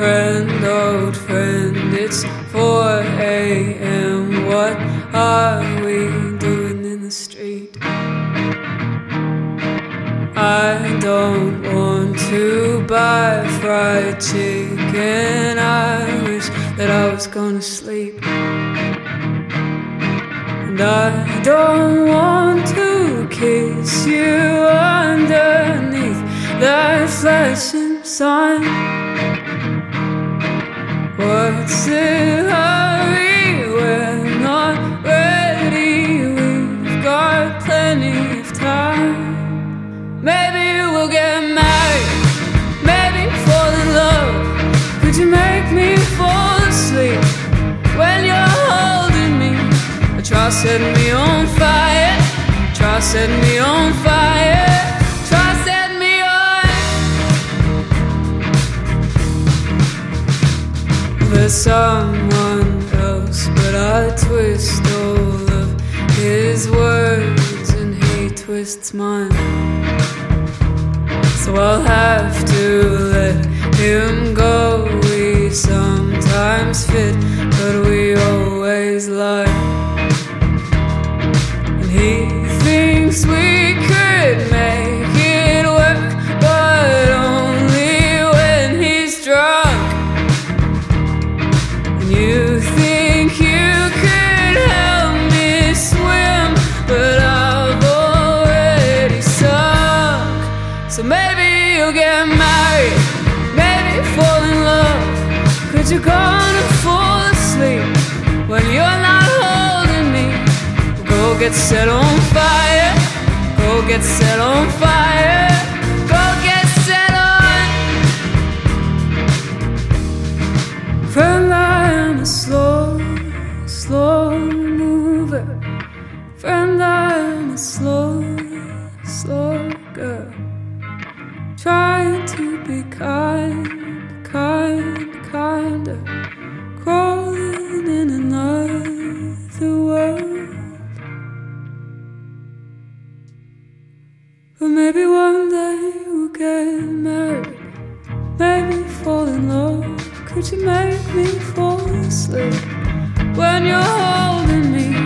friend, old friend. It's 4 a.m. What are we doing in the street? I don't want to buy fried chicken. I wish that I was gonna sleep. And I don't want to kiss you underneath that flashing sun. What's the hurry? We're not ready. We've got plenty of time. Maybe we'll get married. Maybe fall in love. Could you make me fall asleep when you're holding me? Try setting me on fire. Try setting me on fire. Someone else, but I twist all of his words and he twists mine. So I'll have to let him go. We sometimes fit, but we always lie. And he thinks we you'll get married, maybe fall in love. Cause you're gonna fall asleep when you're not holding me. Go get set on fire, go get set on fire, go get set on. Friend, I am a slow, slow mover. Friend, I am a slow, slow girl. Trying to be kind, kind, kinder. Crawling in another world. But maybe one day we'll get married. Maybe fall in love. Could you make me fall asleep when you're holding me?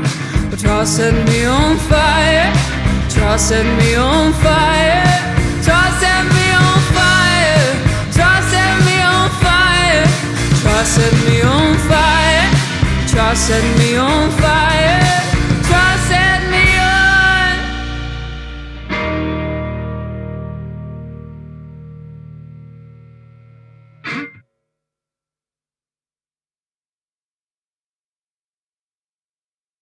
Or try setting me on fire. Try setting me on fire. set me on fire.